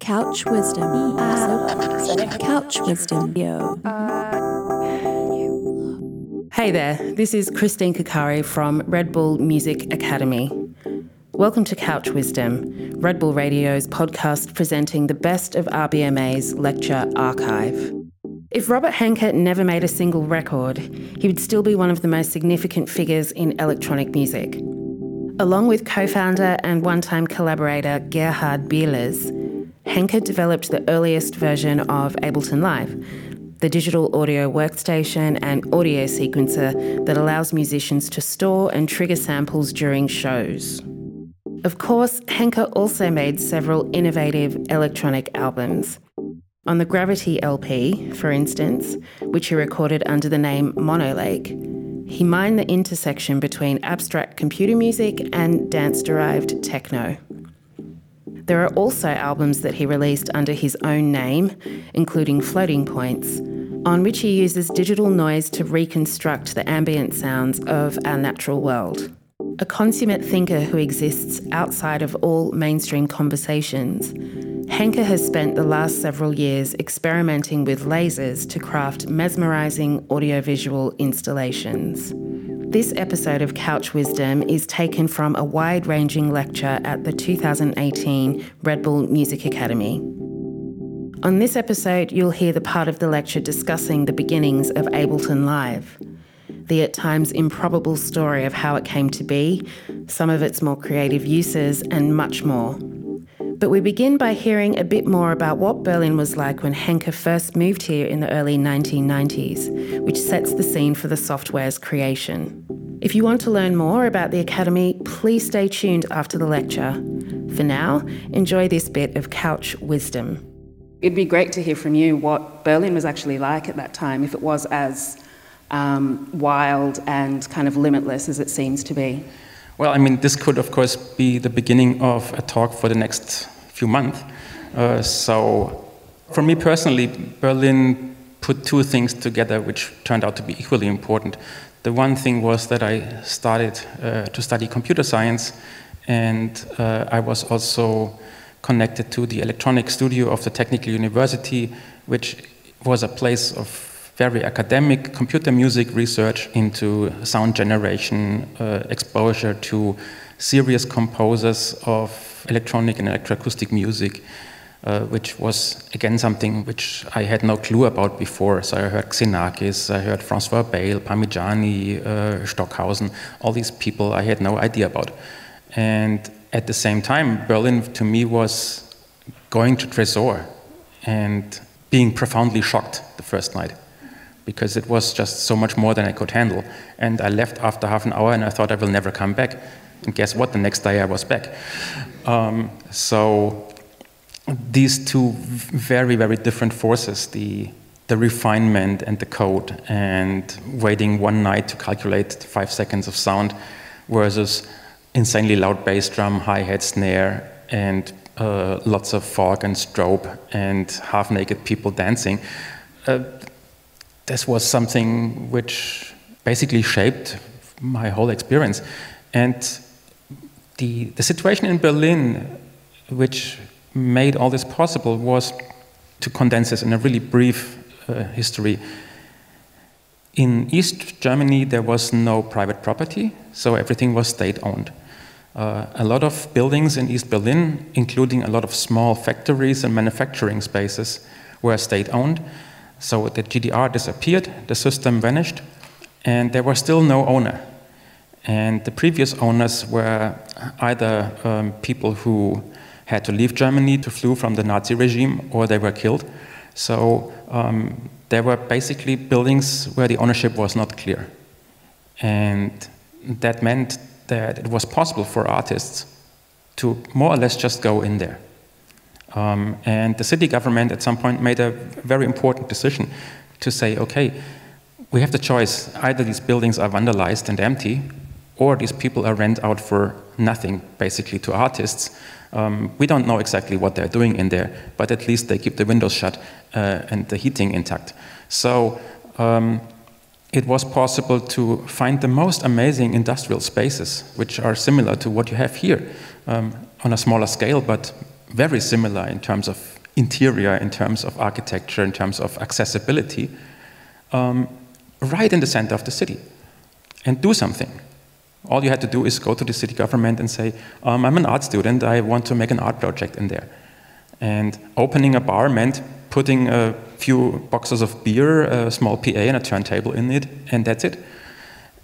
Couch Wisdom. Couch Wisdom. Hey there, this is Christine Kakari from Red Bull Music Academy. Welcome to Couch Wisdom, Red Bull Radio's podcast presenting the best of RBMA's lecture archive. If Robert Henke never made a single record, he would still be one of the most significant figures in electronic music. Along with co founder and one time collaborator Gerhard Behles, Henke developed the earliest version of Ableton Live, the digital audio workstation and audio sequencer that allows musicians to store and trigger samples during shows. Of course, Henke also made several innovative electronic albums. On the Gravity LP, for instance, which he recorded under the name Monolake, he mined the intersection between abstract computer music and dance derived techno. There are also albums that he released under his own name, including Floating Points, on which he uses digital noise to reconstruct the ambient sounds of our natural world. A consummate thinker who exists outside of all mainstream conversations, Henke has spent the last several years experimenting with lasers to craft mesmerising audiovisual installations. This episode of Couch Wisdom is taken from a wide ranging lecture at the 2018 Red Bull Music Academy. On this episode, you'll hear the part of the lecture discussing the beginnings of Ableton Live, the at times improbable story of how it came to be, some of its more creative uses, and much more. But we begin by hearing a bit more about what Berlin was like when Henke first moved here in the early 1990s, which sets the scene for the software's creation. If you want to learn more about the Academy, please stay tuned after the lecture. For now, enjoy this bit of couch wisdom. It'd be great to hear from you what Berlin was actually like at that time, if it was as um, wild and kind of limitless as it seems to be. Well, I mean, this could, of course, be the beginning of a talk for the next few months. Uh, so, for me personally, Berlin put two things together which turned out to be equally important. The one thing was that I started uh, to study computer science, and uh, I was also connected to the electronic studio of the Technical University, which was a place of very academic computer music research into sound generation, uh, exposure to serious composers of electronic and electroacoustic music, uh, which was again something which I had no clue about before. So I heard Xenakis, I heard Francois Bayle, Parmegiani, uh, Stockhausen, all these people I had no idea about. And at the same time, Berlin to me was going to Tresor and being profoundly shocked the first night because it was just so much more than I could handle. And I left after half an hour and I thought I will never come back. And guess what? The next day I was back. Um, so these two very, very different forces the, the refinement and the code, and waiting one night to calculate five seconds of sound versus insanely loud bass drum, hi hat, snare, and uh, lots of fog and strobe and half naked people dancing. Uh, this was something which basically shaped my whole experience. And the, the situation in Berlin, which made all this possible, was to condense this in a really brief uh, history. In East Germany, there was no private property, so everything was state owned. Uh, a lot of buildings in East Berlin, including a lot of small factories and manufacturing spaces, were state owned. So the GDR disappeared, the system vanished, and there was still no owner. And the previous owners were either um, people who had to leave Germany to flee from the Nazi regime, or they were killed. So um, there were basically buildings where the ownership was not clear. And that meant that it was possible for artists to more or less just go in there. Um, and the city government at some point made a very important decision to say, okay, we have the choice either these buildings are vandalized and empty, or these people are rent out for nothing, basically, to artists. Um, we don't know exactly what they're doing in there, but at least they keep the windows shut uh, and the heating intact. So um, it was possible to find the most amazing industrial spaces, which are similar to what you have here um, on a smaller scale, but very similar in terms of interior, in terms of architecture, in terms of accessibility, um, right in the center of the city and do something. All you had to do is go to the city government and say, um, I'm an art student, I want to make an art project in there. And opening a bar meant putting a few boxes of beer, a small PA, and a turntable in it, and that's it.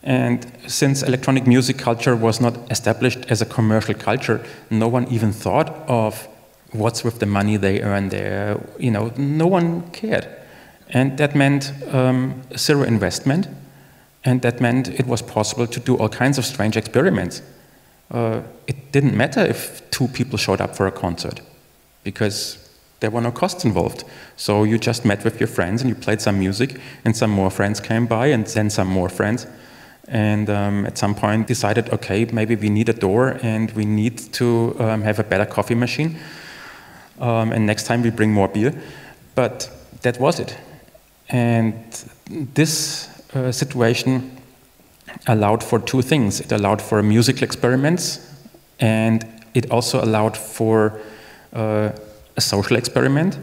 And since electronic music culture was not established as a commercial culture, no one even thought of what's with the money they earn there. You know, no one cared. And that meant um, zero investment, and that meant it was possible to do all kinds of strange experiments. Uh, it didn't matter if two people showed up for a concert, because there were no costs involved. So you just met with your friends and you played some music, and some more friends came by, and then some more friends and um, at some point decided, okay, maybe we need a door and we need to um, have a better coffee machine. Um, and next time we bring more beer. But that was it. And this uh, situation allowed for two things. It allowed for musical experiments, and it also allowed for uh, a social experiment.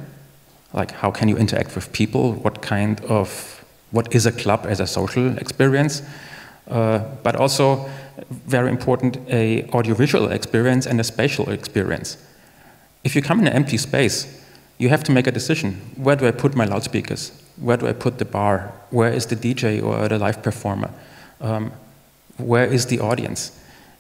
Like, how can you interact with people? What kind of, what is a club as a social experience? Uh, but also, very important, a audiovisual experience and a spatial experience. If you come in an empty space, you have to make a decision. Where do I put my loudspeakers? Where do I put the bar? Where is the DJ or the live performer? Um, where is the audience?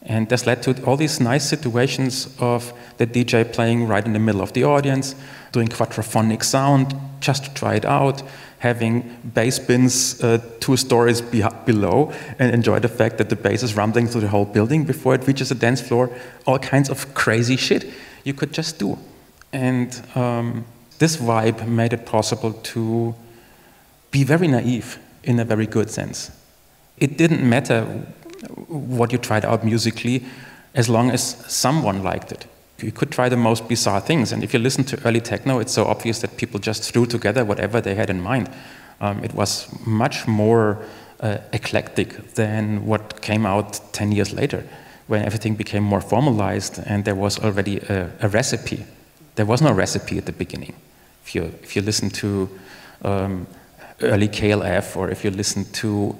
And this led to all these nice situations of the DJ playing right in the middle of the audience, doing quadraphonic sound just to try it out, having bass bins uh, two stories be below and enjoy the fact that the bass is rumbling through the whole building before it reaches the dance floor. All kinds of crazy shit you could just do. And um, this vibe made it possible to be very naive in a very good sense. It didn't matter what you tried out musically as long as someone liked it you could try the most bizarre things. And if you listen to early techno, it's so obvious that people just threw together whatever they had in mind. Um, it was much more uh, eclectic than what came out 10 years later, when everything became more formalized and there was already a, a recipe. There was no recipe at the beginning. If you, if you listen to um, early KLF or if you listen to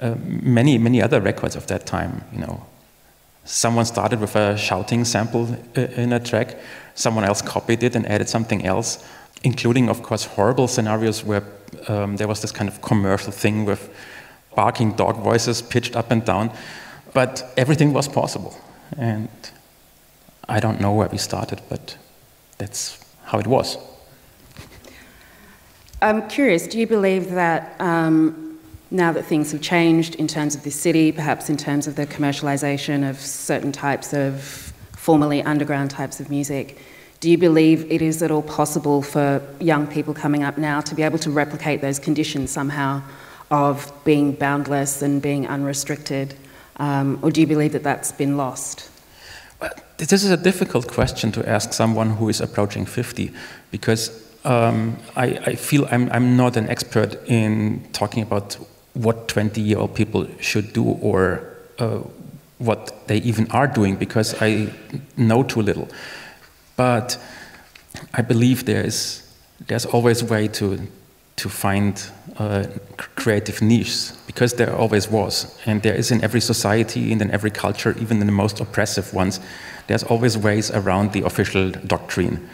uh, many, many other records of that time, you know, Someone started with a shouting sample uh, in a track, someone else copied it and added something else, including, of course, horrible scenarios where um, there was this kind of commercial thing with barking dog voices pitched up and down. But everything was possible. And I don't know where we started, but that's how it was. I'm curious, do you believe that um, now that things have changed in terms of this city, perhaps in terms of the commercialisation of certain types of formerly underground types of music, do you believe it is at all possible for young people coming up now to be able to replicate those conditions somehow of being boundless and being unrestricted? Um, or do you believe that that's been lost? Well, this is a difficult question to ask someone who is approaching 50 because um, I, I, feel I'm, I'm, not an expert in talking about what 20 year old people should do or uh, what they even are doing because I know too little. But I believe there is, there's always a way to, to find uh, creative niches because there always was. And there is in every society and in every culture, even in the most oppressive ones, there's always ways around the official doctrine.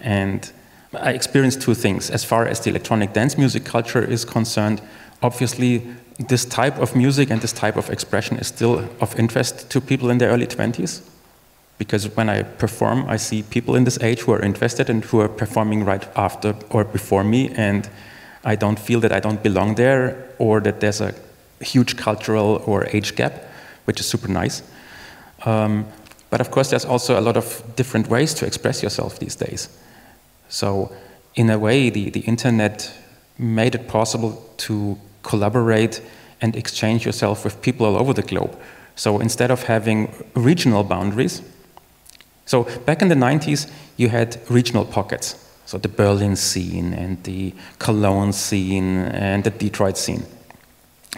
And I experienced two things. As far as the electronic dance music culture is concerned, obviously this type of music and this type of expression is still of interest to people in their early 20s because when I perform, I see people in this age who are interested and who are performing right after or before me, and I don't feel that I don't belong there or that there's a huge cultural or age gap, which is super nice. Um, but of course, there's also a lot of different ways to express yourself these days. So, in a way, the, the internet made it possible to collaborate and exchange yourself with people all over the globe. So instead of having regional boundaries, so back in the 90s, you had regional pockets. So the Berlin scene and the Cologne scene and the Detroit scene.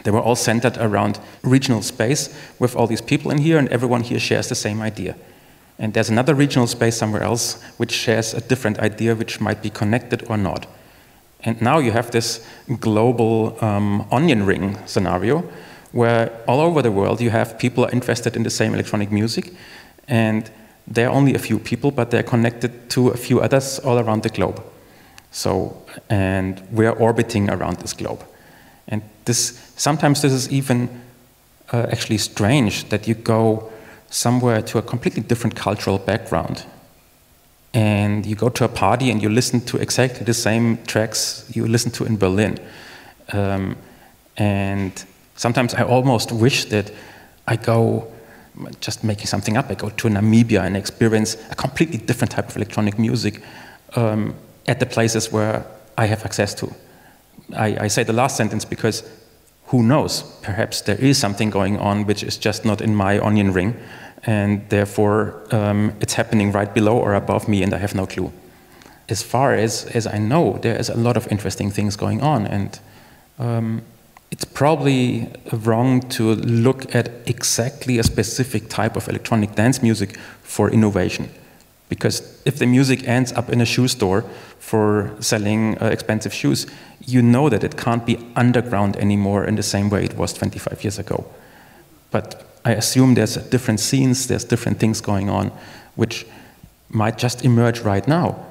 They were all centered around regional space with all these people in here, and everyone here shares the same idea. And there's another regional space somewhere else which shares a different idea which might be connected or not. And now you have this global um, onion ring scenario where all over the world you have people are interested in the same electronic music and there are only a few people, but they're connected to a few others all around the globe. So, and we're orbiting around this globe. And this, sometimes this is even uh, actually strange that you go somewhere to a completely different cultural background and you go to a party and you listen to exactly the same tracks you listen to in Berlin. Um, and sometimes I almost wish that I go, just making something up, I go to Namibia and experience a completely different type of electronic music um, at the places where I have access to. I, I say the last sentence because who knows? Perhaps there is something going on which is just not in my onion ring, and therefore um, it's happening right below or above me, and I have no clue. As far as, as I know, there is a lot of interesting things going on, and um, it's probably wrong to look at exactly a specific type of electronic dance music for innovation. Because if the music ends up in a shoe store for selling uh, expensive shoes, you know that it can't be underground anymore in the same way it was 25 years ago. But I assume there's different scenes, there's different things going on, which might just emerge right now,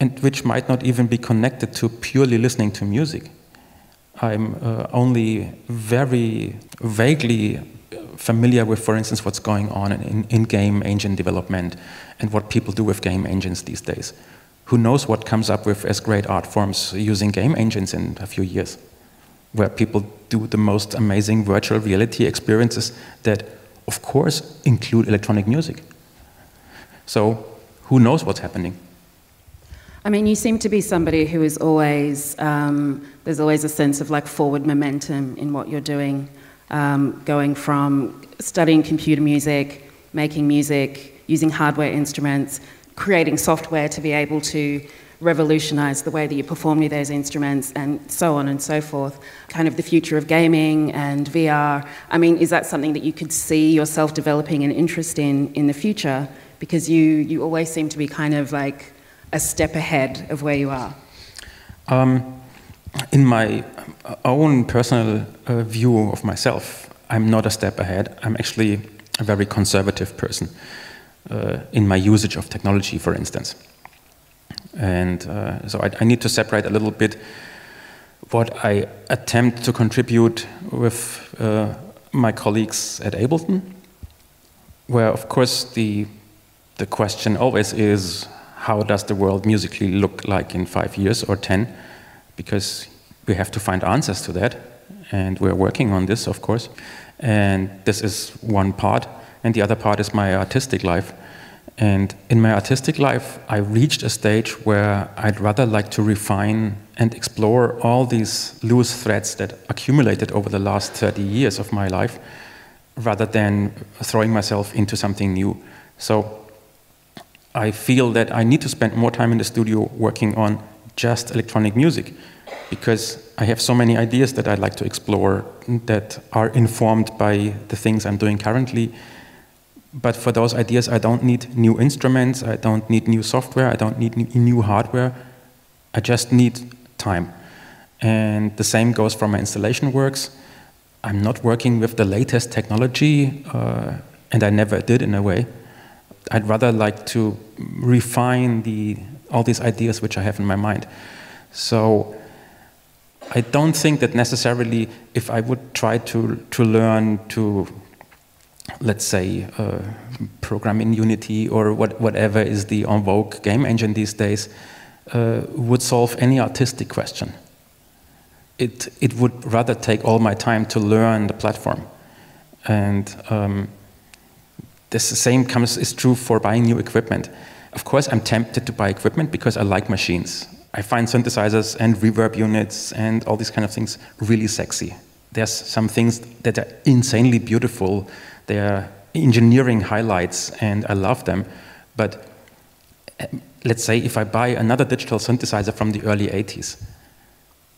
and which might not even be connected to purely listening to music. I'm uh, only very vaguely familiar with, for instance, what's going on in, in game engine development and what people do with game engines these days. Who knows what comes up with as great art forms using game engines in a few years, where people do the most amazing virtual reality experiences that, of course, include electronic music. So, who knows what's happening? I mean, you seem to be somebody who is always, um, there's always a sense of like forward momentum in what you're doing, um, going from studying computer music, making music, using hardware instruments, creating software to be able to revolutionize the way that you perform with those instruments and so on and so forth. Kind of the future of gaming and VR. I mean, is that something that you could see yourself developing an interest in in the future? Because you, you always seem to be kind of like a step ahead of where you are. Um, in my own personal uh, view of myself, I'm not a step ahead. I'm actually a very conservative person uh, in my usage of technology, for instance. And uh, so I, I, need to separate a little bit what I attempt to contribute with uh, my colleagues at Ableton, where, of course, the, the question always is how does the world musically look like in five years or ten? Because we have to find answers to that, and we're working on this, of course. And this is one part, and the other part is my artistic life and in my artistic life, I reached a stage where I'd rather like to refine and explore all these loose threads that accumulated over the last 30 years of my life rather than throwing myself into something new. So I feel that I need to spend more time in the studio working on just electronic music because I have so many ideas that I'd like to explore that are informed by the things I'm doing currently but for those ideas, I don't need new instruments, I don't need new software, I don't need new hardware. I just need time. And the same goes for my installation works. I'm not working with the latest technology, uh, and I never did in a way. I'd rather like to refine the, all these ideas which I have in my mind. So I don't think that necessarily if I would try to, to learn to let's say, uh, program in Unity or what, whatever is the en vogue game engine these days, uh, would solve any artistic question. It, it would rather take all my time to learn the platform. And um, this same comes is true for buying new equipment. Of course, I'm tempted to buy equipment because I like machines. I find synthesizers and reverb units and all these kind of things really sexy. There's some things that are insanely beautiful they're engineering highlights, and I love them. But eh, let's say if I buy another digital synthesizer from the early 80s,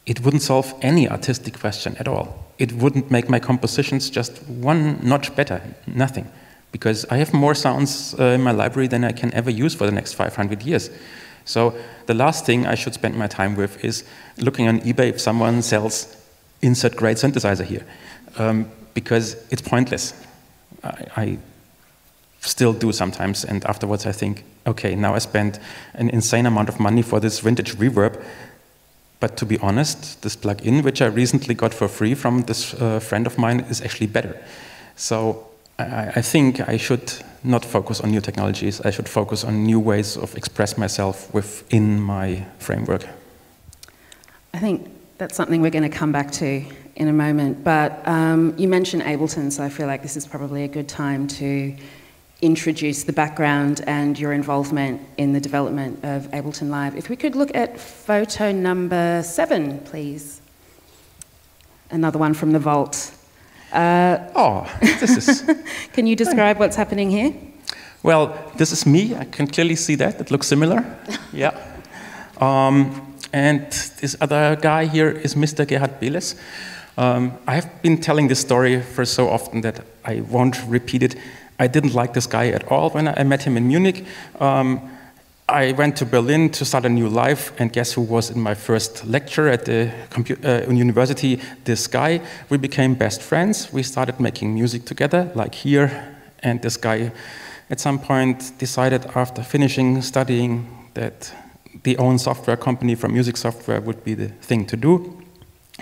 it wouldn't solve any artistic question at all. It wouldn't make my compositions just one notch better, nothing. because I have more sounds uh, in my library than I can ever use for the next 500 years. So the last thing I should spend my time with is looking on eBay if someone sells insert grade synthesizer here, um, because it's pointless. I, I still do sometimes, and afterwards I think, okay, now I spent an insane amount of money for this vintage reverb. But to be honest, this plugin, which I recently got for free from this uh, friend of mine, is actually better. So I, I, think I should not focus on new technologies. I should focus on new ways of express myself within my framework. I think that's something we're going to come back to in a moment. But um, you mentioned Ableton, so I feel like this is probably a good time to introduce the background and your involvement in the development of Ableton Live. If we could look at photo number seven, please. Another one from the vault. Uh, oh, this is. can you describe what's happening here? Well, this is me. I can clearly see that. It looks similar. yeah. Um, and this other guy here is Mr. Gerhard Behles. Um, I have been telling this story for so often that I won't repeat it. I didn't like this guy at all when I met him in Munich. Um, I went to Berlin to start a new life, and guess who was in my first lecture at the uh, university? This guy. We became best friends. We started making music together, like here. And this guy, at some point, decided after finishing studying that the own software company for music software would be the thing to do.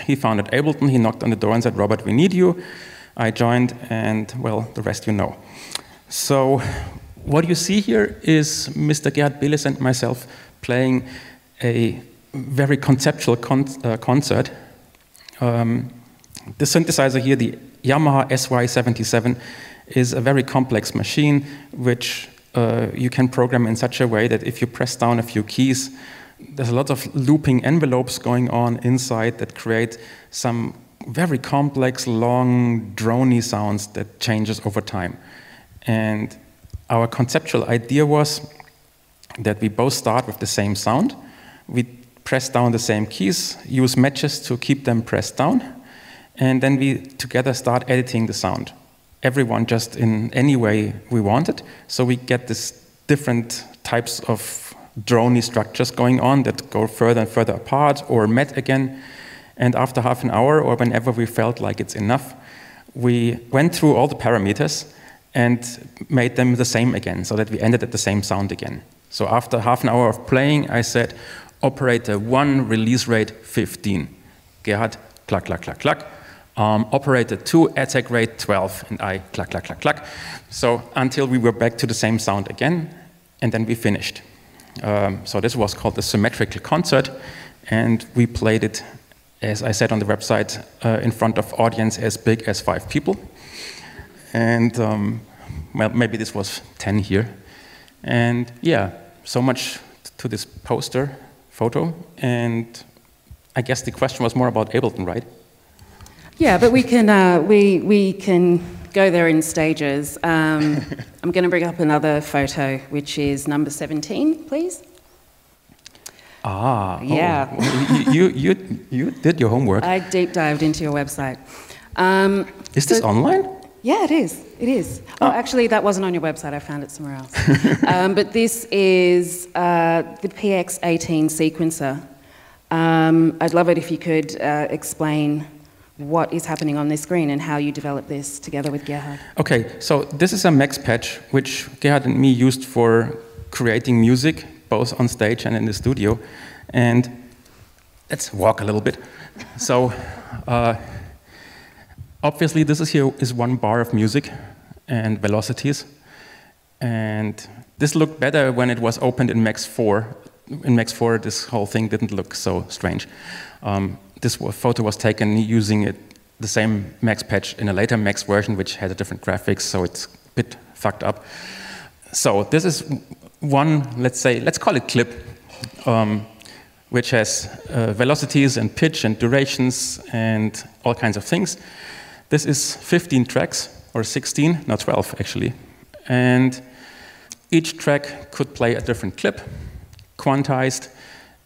He founded Ableton. He knocked on the door and said, "Robert, we need you." I joined, and well, the rest you know. So, what you see here is Mr. Gerhard Behles and myself playing a very conceptual con uh, concert. Um, the synthesizer here, the Yamaha SY77, is a very complex machine which uh, you can program in such a way that if you press down a few keys, there's a lot of looping envelopes going on inside that create some very complex, long, drony sounds that changes over time. And our conceptual idea was that we both start with the same sound. We press down the same keys, use matches to keep them pressed down, and then we together start editing the sound. Everyone just in any way we wanted. So we get this different types of drony structures going on that go further and further apart or met again. And after half an hour, or whenever we felt like it's enough, we went through all the parameters and made them the same again, so that we ended at the same sound again. So after half an hour of playing, I said, operator 1, release rate 15. Gerhard, clack, clack, clack, clack. Um, operator 2, attack rate 12. And I, clack, clack, clack, clack. So until we were back to the same sound again, and then we finished. Um, so this was called the symmetrical concert, and we played it as I said on the website, uh, in front of audience as big as five people. And um, well, maybe this was 10 here. And yeah, so much to this poster photo. And I guess the question was more about Ableton, right? Yeah, but we can, uh, we, we can go there in stages. Um, I'm going to bring up another photo, which is number 17, please. Ah, oh, yeah. Oh, you, you, you did your homework. I deep dived into your website. Um, is this online? Yeah, it is. It is. Oh. oh, actually, that wasn't on your website. I found it somewhere else. um, but this is uh, the PX18 sequencer. Um, I'd love it if you could uh, explain what is happening on this screen and how you develop this together with Gerhard. Okay, so this is a max patch which Gerhard and me used for creating music both on stage and in the studio. And let's walk a little bit. So, uh, obviously, this is here is one bar of music and velocities. And this looked better when it was opened in Max 4. In Max 4, this whole thing didn't look so strange. Um, this photo was taken using it, the same Max patch in a later Max version, which had a different graphics, so it's a bit fucked up. So this is one, let's say, let's call it clip, um, which has uh, velocities and pitch and durations and all kinds of things. This is 15 tracks, or 16, not 12 actually. And each track could play a different clip, quantized,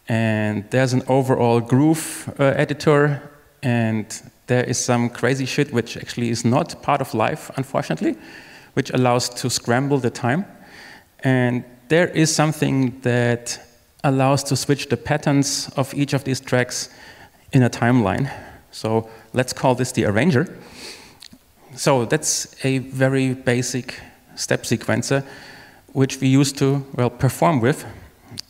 and there's an overall groove uh, editor, and there is some crazy shit which actually is not part of Live, unfortunately, which allows to scramble the time. And there is something that allows to switch the patterns of each of these tracks in a timeline. So let's call this the arranger. So that's a very basic step sequencer, which we used to well perform with,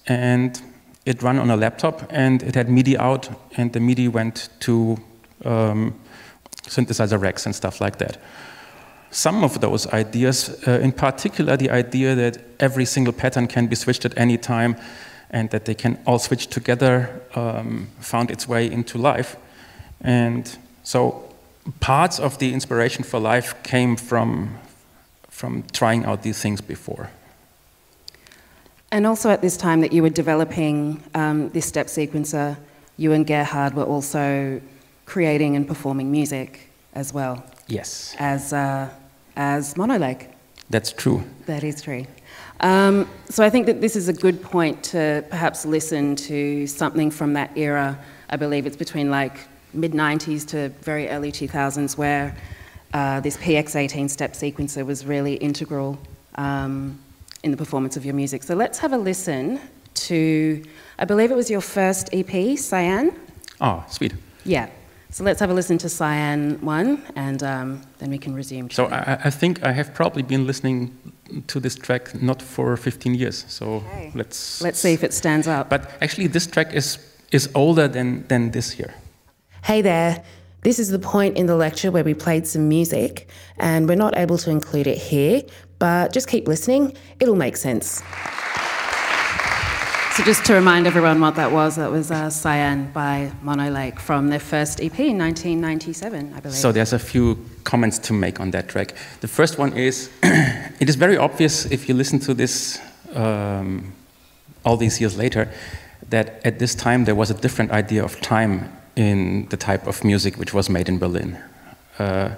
and it ran on a laptop, and it had MIDI out, and the MIDI went to um, synthesizer racks and stuff like that. Some of those ideas, uh, in particular, the idea that every single pattern can be switched at any time, and that they can all switch together, um, found its way into Live, and so parts of the inspiration for Live came from from trying out these things before. And also at this time that you were developing um, this step sequencer, you and Gerhard were also creating and performing music as well. Yes. As uh, as Monolake. That's true. That is true. Um, so I think that this is a good point to perhaps listen to something from that era. I believe it's between like mid 90s to very early 2000s, where uh, this PX18 step sequencer was really integral um, in the performance of your music. So let's have a listen to, I believe it was your first EP, Cyan. Oh, sweet. Yeah. So let's have a listen to Cyan 1 and um, then we can resume. So I, I, think I have probably been listening to this track not for 15 years. So okay. let's. Let's see if it stands up. But actually, this track is, is older than, than this year. Hey there. This is the point in the lecture where we played some music, and we're not able to include it here, but just keep listening, it'll make sense. So, just to remind everyone what that was, that was uh, Cyan by Monolake from their first EP in 1997, I believe. So, there's a few comments to make on that track. The first one is it is very obvious if you listen to this um, all these years later that at this time there was a different idea of time in the type of music which was made in Berlin. Uh,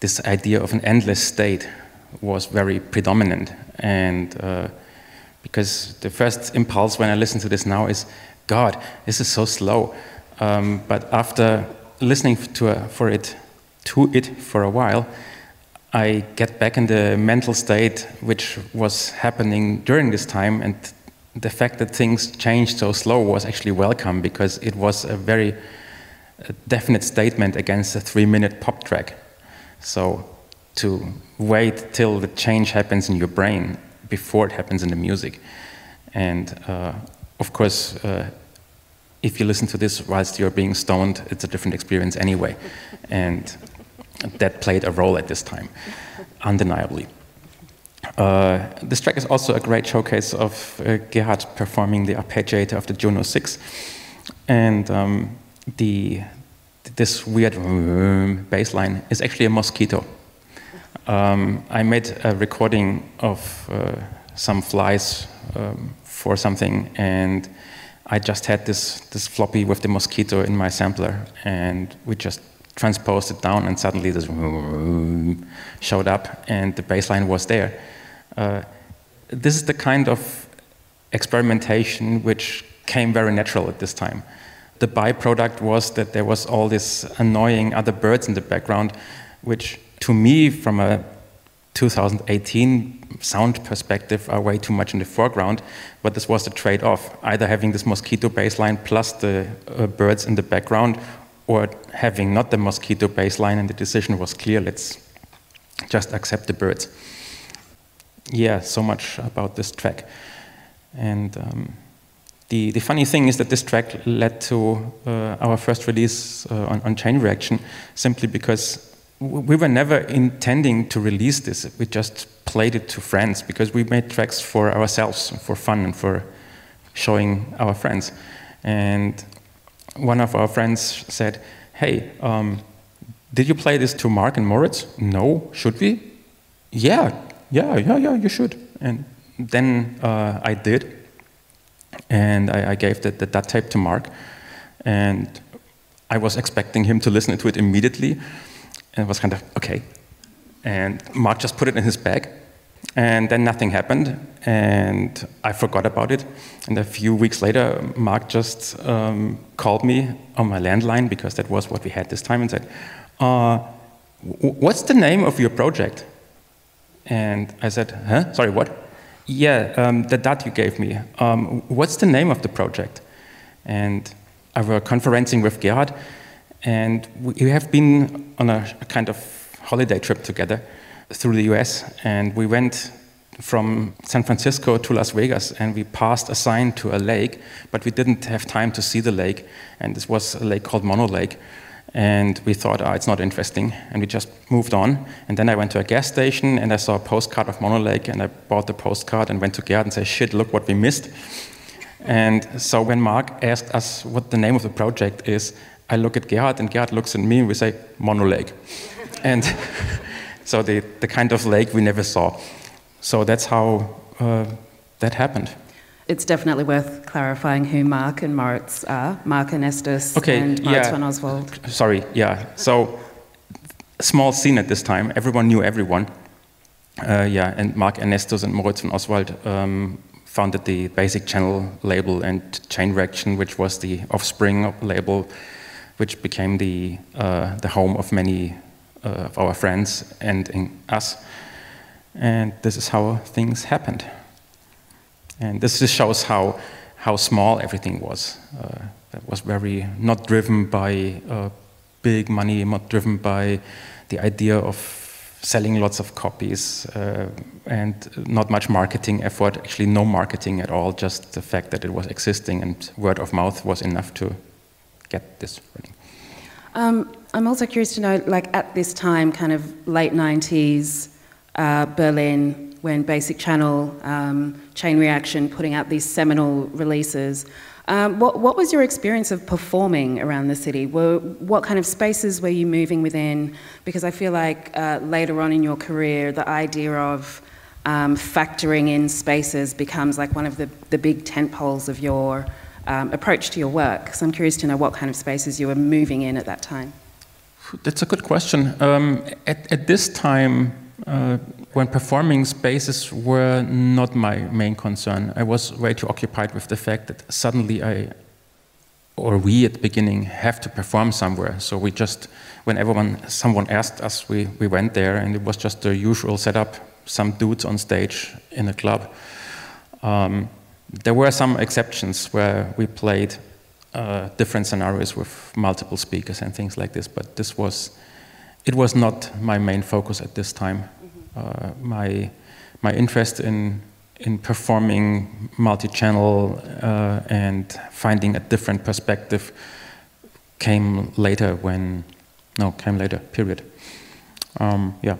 this idea of an endless state was very predominant, and uh, because the first impulse when I listen to this now is, God, this is so slow. Um, but after listening to a, for it to it for a while, I get back in the mental state which was happening during this time, and the fact that things changed so slow was actually welcome because it was a very definite statement against a three minute pop track. So to wait till the change happens in your brain before it happens in the music. And uh, of course, uh, if you listen to this whilst you're being stoned, it's a different experience anyway. And that played a role at this time, undeniably. Uh, this track is also a great showcase of uh, Gerhard performing the arpeggiator of the Juno 6. And um, the, this weird bass line is actually a mosquito. Um, I made a recording of uh, some flies um, for something, and I just had this, this floppy with the mosquito in my sampler, and we just transposed it down, and suddenly this showed up, and the bass line was there. Uh, this is the kind of experimentation which came very natural at this time. The byproduct was that there was all this annoying other birds in the background, which to me, from a 2018 sound perspective, are way too much in the foreground. But this was the trade off either having this mosquito baseline plus the uh, birds in the background, or having not the mosquito baseline. and the decision was clear let's just accept the birds yeah, so much about this track. And um, the, the funny thing is that this track led to uh, our first release uh, on, on Chain Reaction simply because we were never intending to release this. We just played it to friends because we made tracks for ourselves, for fun, and for showing our friends. And one of our friends said, Hey, um, did you play this to Mark and Moritz? No, should we? Yeah, yeah, yeah, yeah, you should. And then uh, I did. And I, I gave the, the, that tape to Mark. And I was expecting him to listen to it immediately. And it was kind of, okay. And Mark just put it in his bag. And then nothing happened. And I forgot about it. And a few weeks later, Mark just um, called me on my landline, because that was what we had this time, and said, uh, What's the name of your project? And I said, huh? Sorry, what? Yeah, um, the DAT you gave me. Um, what's the name of the project? And I were conferencing with Gerhard, and we have been on a, kind of holiday trip together through the US, and we went from San Francisco to Las Vegas, and we passed a sign to a lake, but we didn't have time to see the lake, and this was a lake called Mono Lake. And we thought, oh, it's not interesting, and we just moved on. And then I went to a gas station, and I saw a postcard of Mono Lake, and I bought the postcard and went to Gerhard and said, shit, look what we missed. And so when Mark asked us what the name of the project is, I look at Gerhard, and Gerhard looks at me, and we say, Mono Lake. and so the, the kind of lake we never saw. So that's how uh, that happened. It's definitely worth clarifying who Mark and Moritz are. Mark Ernestus okay, and Moritz yeah. von Oswald. Sorry, yeah. So, small scene at this time. Everyone knew everyone. Uh, yeah, and Mark Ernestus and Moritz von Oswald um, founded the Basic Channel label and Chain Reaction, which was the offspring label, which became the, uh, the home of many uh, of our friends and in us. And this is how things happened. And this just shows how, how small everything was. Uh, that was very not driven by uh, big money, not driven by the idea of selling lots of copies uh, and not much marketing effort, actually no marketing at all, just the fact that it was existing and word of mouth was enough to get this running. Um, I'm also curious to know, like at this time, kind of late 90s, uh, Berlin, when Basic Channel, um, Chain Reaction, putting out these seminal releases. Um, what, what, was your experience of performing around the city? Were, what kind of spaces were you moving within? Because I feel like uh, later on in your career, the idea of um, factoring in spaces becomes like one of the, the big tent poles of your um, approach to your work. So I'm curious to know what kind of spaces you were moving in at that time. That's a good question. Um, at, at, this time, uh, when performing spaces were not my main concern. I was way too occupied with the fact that suddenly I, or we at the beginning, have to perform somewhere. So we just, when everyone, someone asked us, we, we went there, and it was just the usual setup: some dudes on stage in a club. Um, there were some exceptions where we played uh, different scenarios with multiple speakers and things like this, but this was it was not my main focus at this time. Mm-hmm. Uh, my my interest in in performing multi-channel uh, and finding a different perspective came later when no came later period um, yeah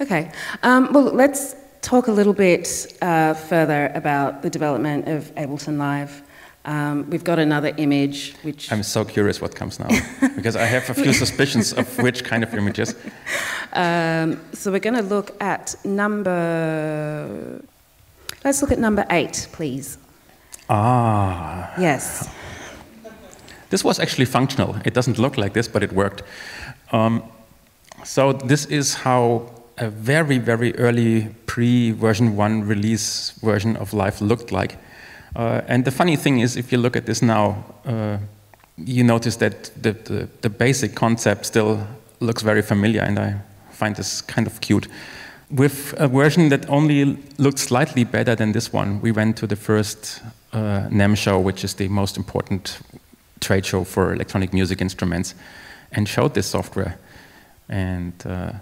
okay um, well let's talk a little bit uh, further about the development of ableton live um, we've got another image which. I'm so curious what comes now, because I have a few suspicions of which kind of images. Um, so we're going to look at number. Let's look at number eight, please. Ah. Yes. This was actually functional. It doesn't look like this, but it worked. Um, so this is how a very, very early pre-version 1 release version of Live looked like. Uh, and the funny thing is, if you look at this now, uh, you notice that the, the, the, basic concept still looks very familiar, and I find this kind of cute. With a version that only looked slightly better than this one, we went to the first uh, show, which is the most important trade show for electronic music instruments, and showed this software. And uh,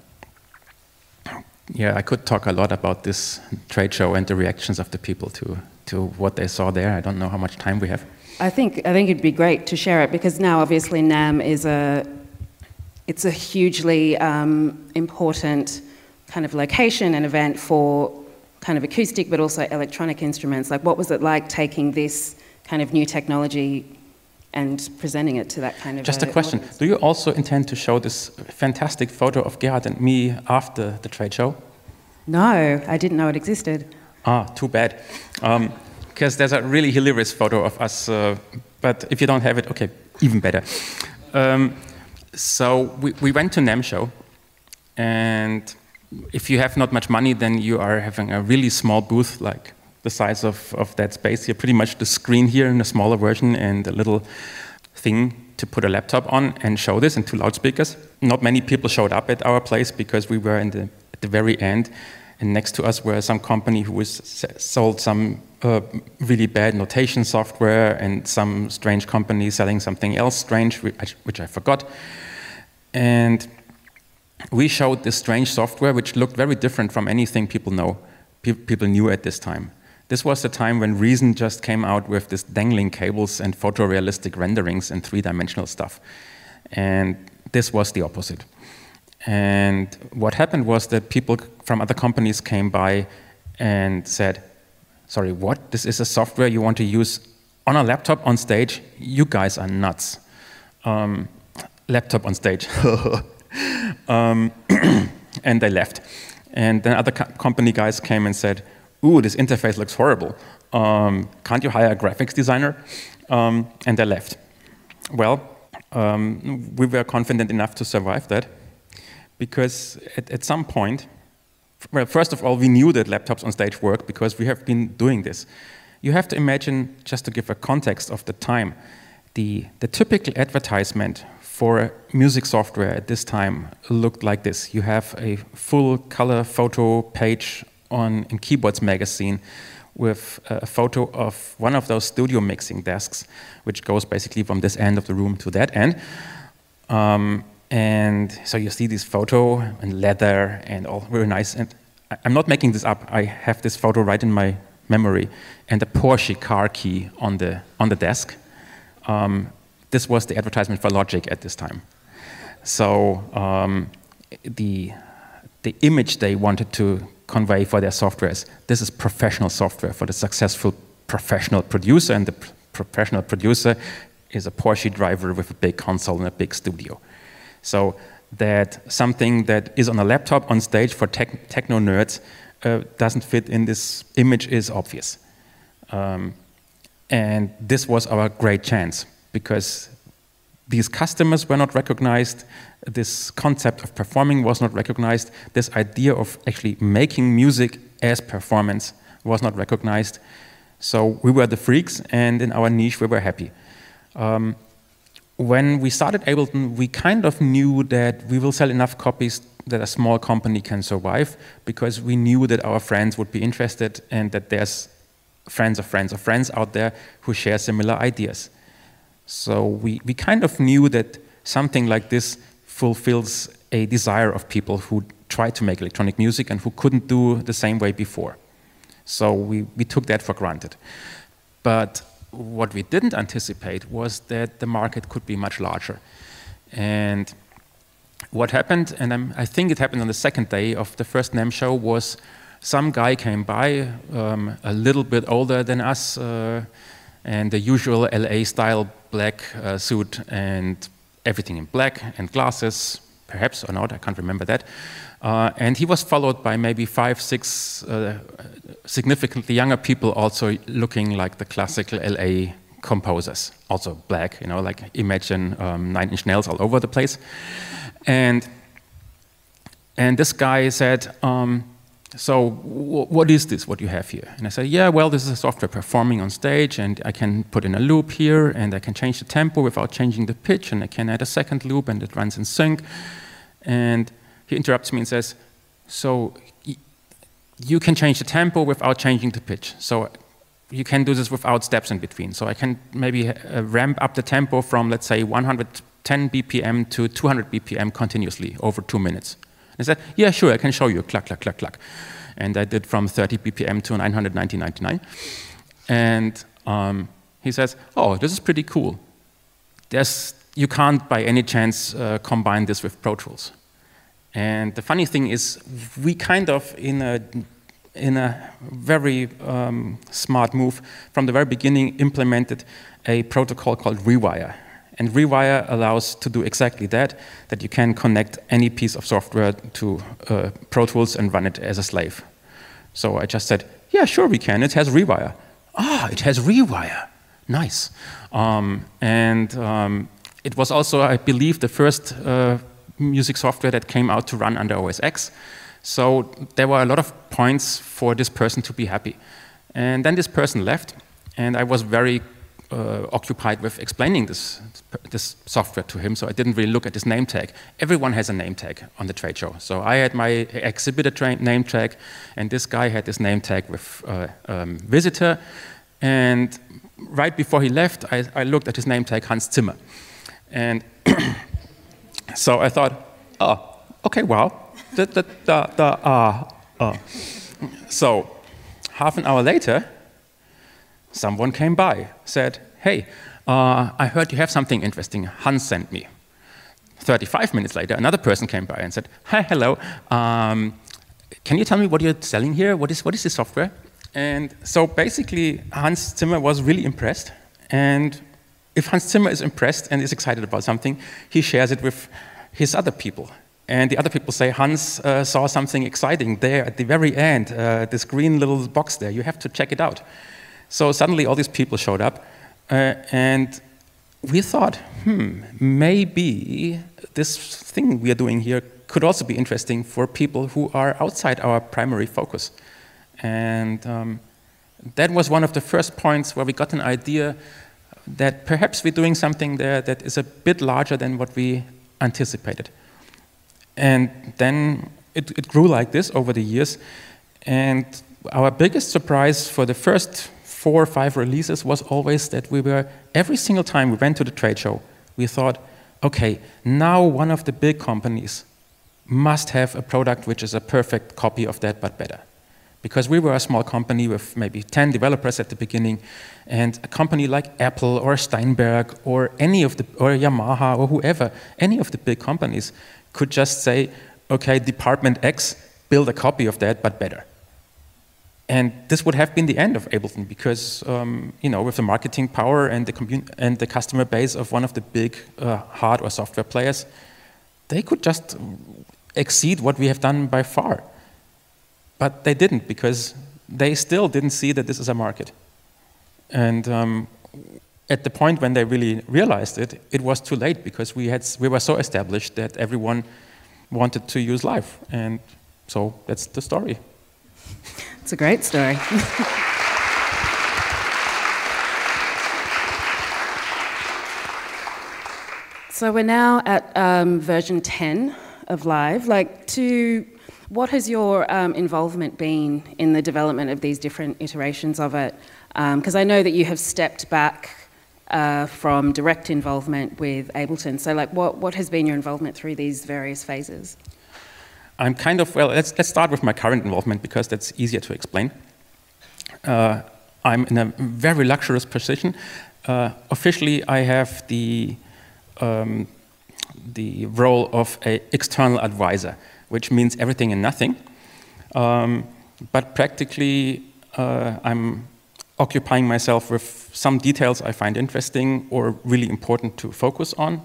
yeah, I could talk a lot about this trade show and the reactions of the people to to what they saw there. I don't know how much time we have. I think I think it'd be great to share it because now obviously NAMM is a it's a hugely um, important kind of location and event for kind of acoustic but also electronic instruments. Like, what was it like taking this kind of new technology and presenting it to that kind of just a, a question audience? do you also intend to show this fantastic photo of Gerhard and me after the trade show no i didn't know it existed Ah, too bad. Because um, there's a really hilarious photo of us, uh, but if you don't have it, okay, even better. Um, so we, we went to NAMM show, and if you have not much money, then you are having a really small booth, like the size of, of that space here, pretty much the screen here in a smaller version, and a little thing to put a laptop on and show this, and two loudspeakers. Not many people showed up at our place because we were in the, at the very end and next to us were some company who was sold some uh, really bad notation software and some strange company selling something else strange, which, I forgot. And we showed this strange software which looked very different from anything people know, pe people knew at this time. This was the time when Reason just came out with this dangling cables and photorealistic renderings and three-dimensional stuff. And this was the opposite. And what happened was that people from other companies came by and said, sorry, what? This is a software you want to use on a laptop on stage? You guys are nuts. Um, laptop on stage. um, and they left. And then other co company guys came and said, ooh, this interface looks horrible. Um, can't you hire a graphics designer? Um, and they left. Well, um, we were confident enough to survive that because at, at some point, well, first of all, we knew that laptops on stage work because we have been doing this. You have to imagine, just to give a context of the time, the, the typical advertisement for music software at this time looked like this. You have a full color photo page on in Keyboards magazine with a photo of one of those studio mixing desks, which goes basically from this end of the room to that end. Um, and so you see this photo and leather and all very nice. And I'm not making this up. I have this photo right in my memory and a Porsche car key on the, on the desk. Um, this was the advertisement for Logic at this time. So um, the, the image they wanted to convey for their software is this is professional software for the successful professional producer, and the professional producer is a Porsche driver with a big console and a big studio. So that something that is on a laptop on stage for tech, techno nerds uh, doesn't fit in this image is obvious. Um, and this was our great chance because these customers were not recognized, this concept of performing was not recognized, this idea of actually making music as performance was not recognized. So we were the freaks, and in our niche, we were happy. Um, when we started Ableton, we kind of knew that we will sell enough copies that a small company can survive because we knew that our friends would be interested and that there's friends of friends of friends out there who share similar ideas. So we, we kind of knew that something like this fulfills a desire of people who try to make electronic music and who couldn't do the same way before. So we, we took that for granted. But what we didn't anticipate was that the market could be much larger. And what happened, and I'm, i think it happened on the second day of the first NAMM show, was some guy came by, um, a little bit older than us, uh, and the usual LA style black uh, suit and everything in black and glasses, perhaps or not, I can't remember that. Uh, and he was followed by maybe five, six uh, significantly younger people also looking like the classical LA composers, also black, you know, like imagine um, Nine Inch Nails all over the place. And, and this guy said, um, so what is this, what you have here? And I say, yeah, well, this is a software performing on stage, and I can put in a loop here, and I can change the tempo without changing the pitch, and I can add a second loop, and it runs in sync. And he interrupts me and says, so you can change the tempo without changing the pitch. So you can do this without steps in between. So I can maybe uh, ramp up the tempo from, let's say, 110 BPM to 200 BPM continuously over two minutes. And I said, yeah, sure, I can show you, cluck, cluck, cluck, cluck. And I did from 30 BPM to 990.99. And um, he says, oh, this is pretty cool. There's, you can't by any chance uh, combine this with Pro Tools. And the funny thing is, we kind of, in a, in a very um, smart move, from the very beginning implemented a protocol called Rewire. And Rewire allows to do exactly that, that you can connect any piece of software to uh, Pro Tools and run it as a slave. So I just said, yeah, sure we can, it has Rewire. Ah, it has Rewire, nice. Um, and um, it was also, I believe, the first uh, music software that came out to run under OS X. So there were a lot of points for this person to be happy. And then this person left, and I was very uh, occupied with explaining this, this software to him, so I didn't really look at his name tag. Everyone has a name tag on the trade show. So I had my exhibitor name tag, and this guy had his name tag with uh, um, visitor. And right before he left, I, I, looked at his name tag, Hans Zimmer. And so I thought, oh, okay, wow. The, the, the, the, uh, uh. So half an hour later, someone came by, said, Hey, uh, I heard you have something interesting. Hans sent me. 35 minutes later, another person came by and said, Hi, hello. Um, can you tell me what you're selling here? What is, what is this software? And so basically, Hans Zimmer was really impressed. And if Hans Zimmer is impressed and is excited about something, he shares it with his other people. And the other people say, Hans uh, saw something exciting there at the very end, uh, this green little box there. You have to check it out. So suddenly all these people showed up, uh, and we thought, hmm, maybe this thing we are doing here could also be interesting for people who are outside our primary focus. And um, that was one of the first points where we got an idea that perhaps we're doing something there that is a bit larger than what we anticipated. And then it, it grew like this over the years. And our biggest surprise for the first four or five releases was always that we were, every single time we went to the trade show, we thought, okay, now one of the big companies must have a product which is a perfect copy of that but better. Because we were a small company with maybe 10 developers at the beginning, and a company like Apple or Steinberg or any of the, or Yamaha or whoever, any of the big companies could just say, okay, department X, build a copy of that but better. And this would have been the end of Ableton because, um, you know, with the marketing power and the, and the customer base of one of the big uh, hard or software players, they could just exceed what we have done by far. But they didn't because they still didn't see that this is a market. And um, at the point when they really realized it, it was too late because we, had, we were so established that everyone wanted to use Live. And so that's the story. It's a great story. so we're now at um, version 10 of Live. Like, to what has your um, involvement been in the development of these different iterations of it? Because um, I know that you have stepped back uh, from direct involvement with Ableton. So, like, what, what has been your involvement through these various phases? I'm kind of, well, let's, let's start with my current involvement because that's easier to explain. Uh, I'm in a very luxurious position. Uh, officially, I have the, um, the role of an external advisor, which means everything and nothing. Um, but practically, uh, I'm occupying myself with some details I find interesting or really important to focus on.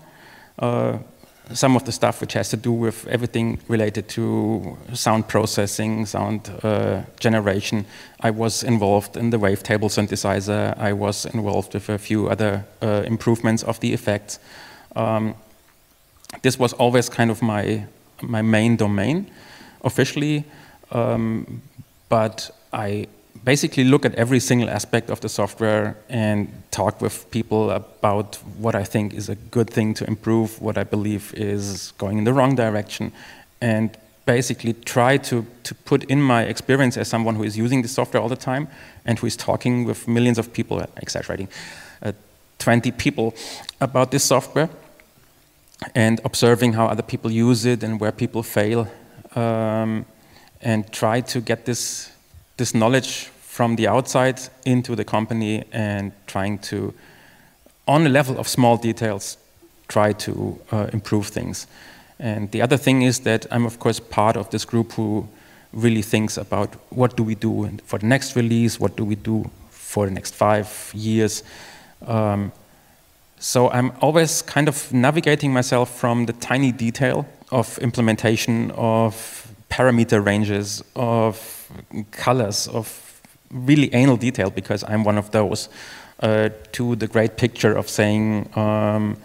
Some of the stuff which has to do with everything related to sound processing, sound uh, generation. I was involved in the wavetable synthesizer. I was involved with a few other uh, improvements of the effects. Um, this was always kind of my my main domain, officially, um, but I basically look at every single aspect of the software and talk with people about what I think is a good thing to improve, what I believe is going in the wrong direction, and basically try to, to put in my experience as someone who is using the software all the time and who is talking with millions of people, exaggerating, uh, 20 people about this software and observing how other people use it and where people fail um, and try to get this this knowledge from the outside into the company and trying to, on a level of small details, try to uh, improve things. And the other thing is that I'm, of course, part of this group who really thinks about what do we do for the next release, what do we do for the next five years. Um, so I'm always kind of navigating myself from the tiny detail of implementation of parameter ranges, of colors of really anal detail because I'm one of those, uh, to the great picture of saying um,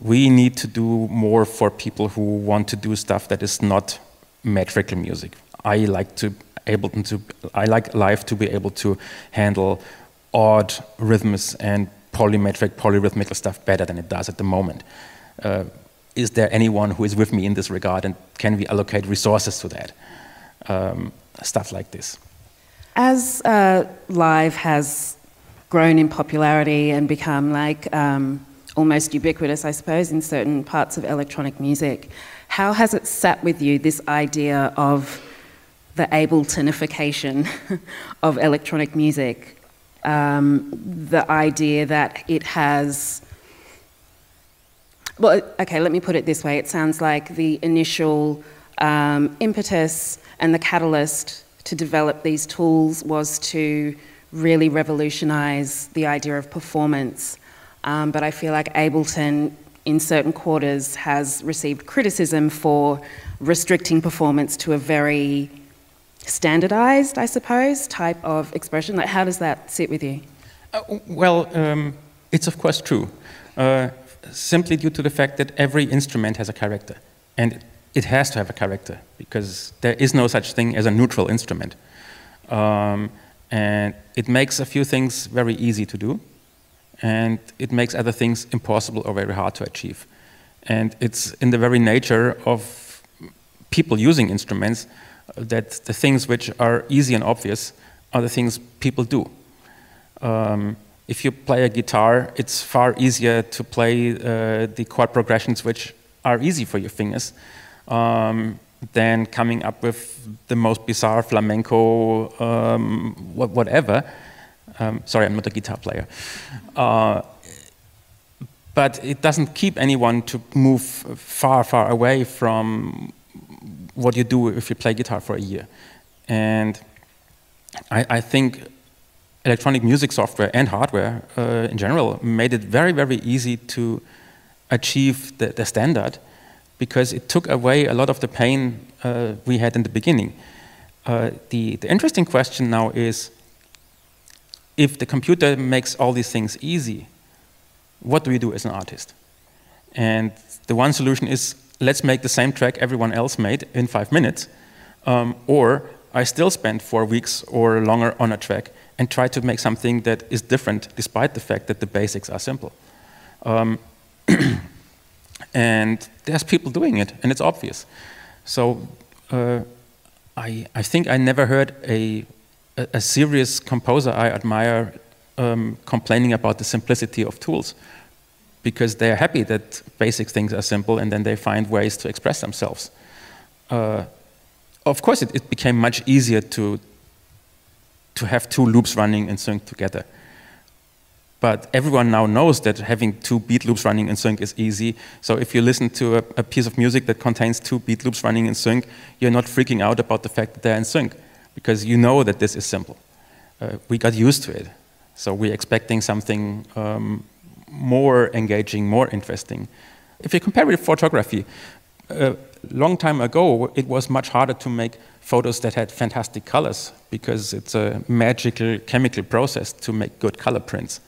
we need to do more for people who want to do stuff that is not metrical music. I like to able to I like Live to be able to handle odd rhythms and polymetric, polyrhythmical stuff better than it does at the moment. Uh, is there anyone who is with me in this regard, and can we allocate resources to that? Um, stuff like this. As uh, Live has grown in popularity and become like um, almost ubiquitous, I suppose, in certain parts of electronic music, how has it sat with you this idea of the Abletonification of electronic music? Um, the idea that it has well, okay, let me put it this way. It sounds like the initial um, impetus and the catalyst to develop these tools was to really revolutionize the idea of performance. Um, but I feel like Ableton, in certain quarters, has received criticism for restricting performance to a very standardized, I suppose, type of expression. Like, how does that sit with you? Uh, well, um, it's of course true. Uh, simply due to the fact that every instrument has a character. And it has to have a character because there is no such thing as a neutral instrument. Um, and it makes a few things very easy to do, and it makes other things impossible or very hard to achieve. And it's in the very nature of people using instruments that the things which are easy and obvious are the things people do. Um, if you play a guitar, it's far easier to play uh, the chord progressions which are easy for your fingers um, than coming up with the most bizarre flamenco, um, whatever. Um, sorry, I'm not a guitar player. Uh, but it doesn't keep anyone to move far, far away from what you do if you play guitar for a year. And I, I think electronic music software and hardware uh, in general made it very, very easy to achieve the, the, standard because it took away a lot of the pain uh, we had in the beginning. Uh, the, the interesting question now is if the computer makes all these things easy, what do we do as an artist? And the one solution is let's make the same track everyone else made in five minutes, um, or I still spend four weeks or longer on a track and try to make something that is different despite the fact that the basics are simple. Um, and there's people doing it, and it's obvious. So uh, I, I think I never heard a, a, a serious composer I admire um, complaining about the simplicity of tools because they're happy that basic things are simple and then they find ways to express themselves. Uh, of course, it, it became much easier to, to have two loops running in sync together. But everyone now knows that having two beat loops running in sync is easy. So if you listen to a, a, piece of music that contains two beat loops running in sync, you're not freaking out about the fact that they're in sync because you know that this is simple. Uh, we got used to it. So we're expecting something um, more engaging, more interesting. If you compare it with photography, a uh, long time ago, it was much harder to make photos that had fantastic colors because it's a magical chemical process to make good color prints.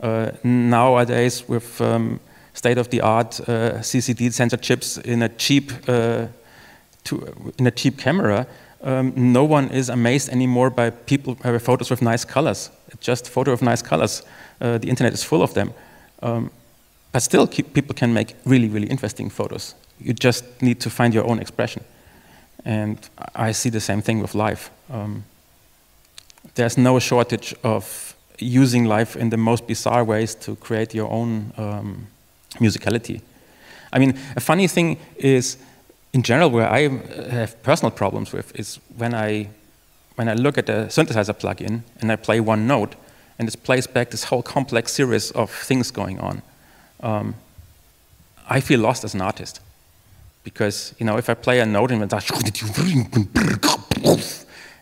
Uh, nowadays, with um, state-of-the-art uh, CCD sensor chips in a cheap uh, to, in a cheap camera, um, no one is amazed anymore by people by photos with nice colors. It's just photo of nice colors. Uh, the internet is full of them. Um, but still, people can make really, really interesting photos. You just need to find your own expression. And I see the same thing with Live. Um, there's no shortage of using Live in the most bizarre ways to create your own um, musicality. I mean, a funny thing is, in general, where I have personal problems with is when I, when I look at a synthesizer plugin and I play one note, and it plays back this whole complex series of things going on. Um, I feel lost as an artist because you know if I play a note and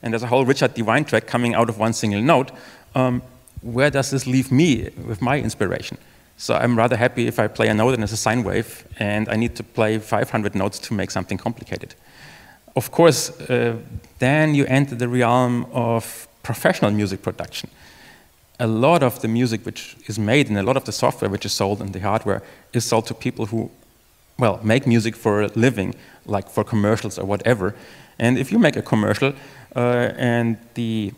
and there's a whole Richard Devine track coming out of one single note, um, where does this leave me with my inspiration? So I'm rather happy if I play a note and it's a sine wave, and I need to play 500 notes to make something complicated. Of course, uh, then you enter the realm of professional music production. A lot of the music which is made and a lot of the software which is sold and the hardware is sold to people who well, make music for a living, like for commercials or whatever. And if you make a commercial uh, and the,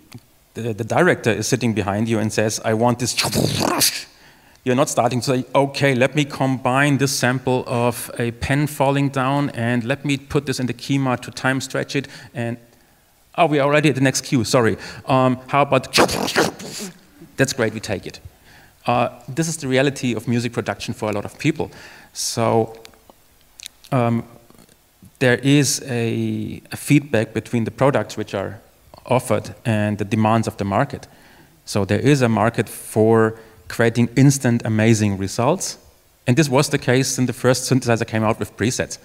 the, the, director is sitting behind you and says, I want this You're not starting to say, okay, let me combine this sample of a pen falling down and let me put this in the Kyma to time stretch it. And oh, we're already at the next cue, sorry. Um, how about that's great, we take it. Uh, this is the reality of music production for a lot of people. So um, there is a, a, feedback between the products which are offered and the demands of the market. So there is a market for creating instant amazing results. And this was the case when the first synthesizer came out with presets.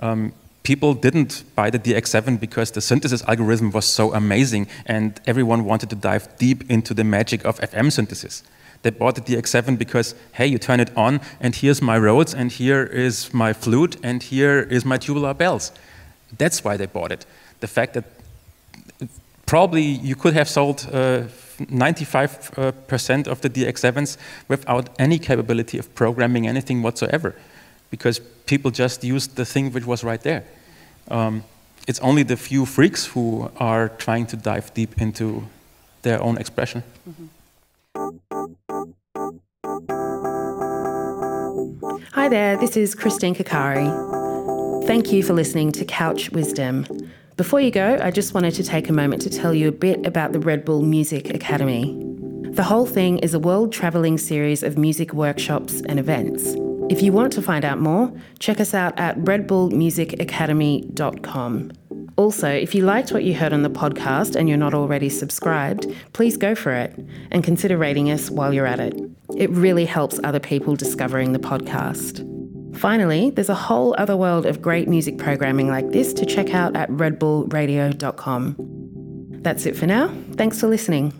Um, people didn't buy the DX7 because the synthesis algorithm was so amazing and everyone wanted to dive deep into the magic of FM synthesis. They bought the DX7 because, hey, you turn it on and here's my Rhodes and here is my flute and here is my tubular bells. That's why they bought it. The fact that probably you could have sold uh, 95% of the DX7s without any capability of programming anything whatsoever, because people just used the thing which was right there. Um, it's only the few freaks who are trying to dive deep into their own expression. Mm -hmm. Hi there, this is Christine Kakaire. Thank you for listening to Couch Wisdom. Before you go, I just wanted to take a moment to tell you a bit about the Red Bull Music Academy. The whole thing is a world travelling series of music workshops and events. If you want to find out more, check us out at redbullmusicacademy.com. Also, if you liked what you heard on the podcast and you're not already subscribed, please go for it and consider rating us while you're at it. It really helps other people discovering the podcast. Finally, there's a whole other world of great music programming like this to check out at redbullradio.com. That's it for now. Thanks for listening.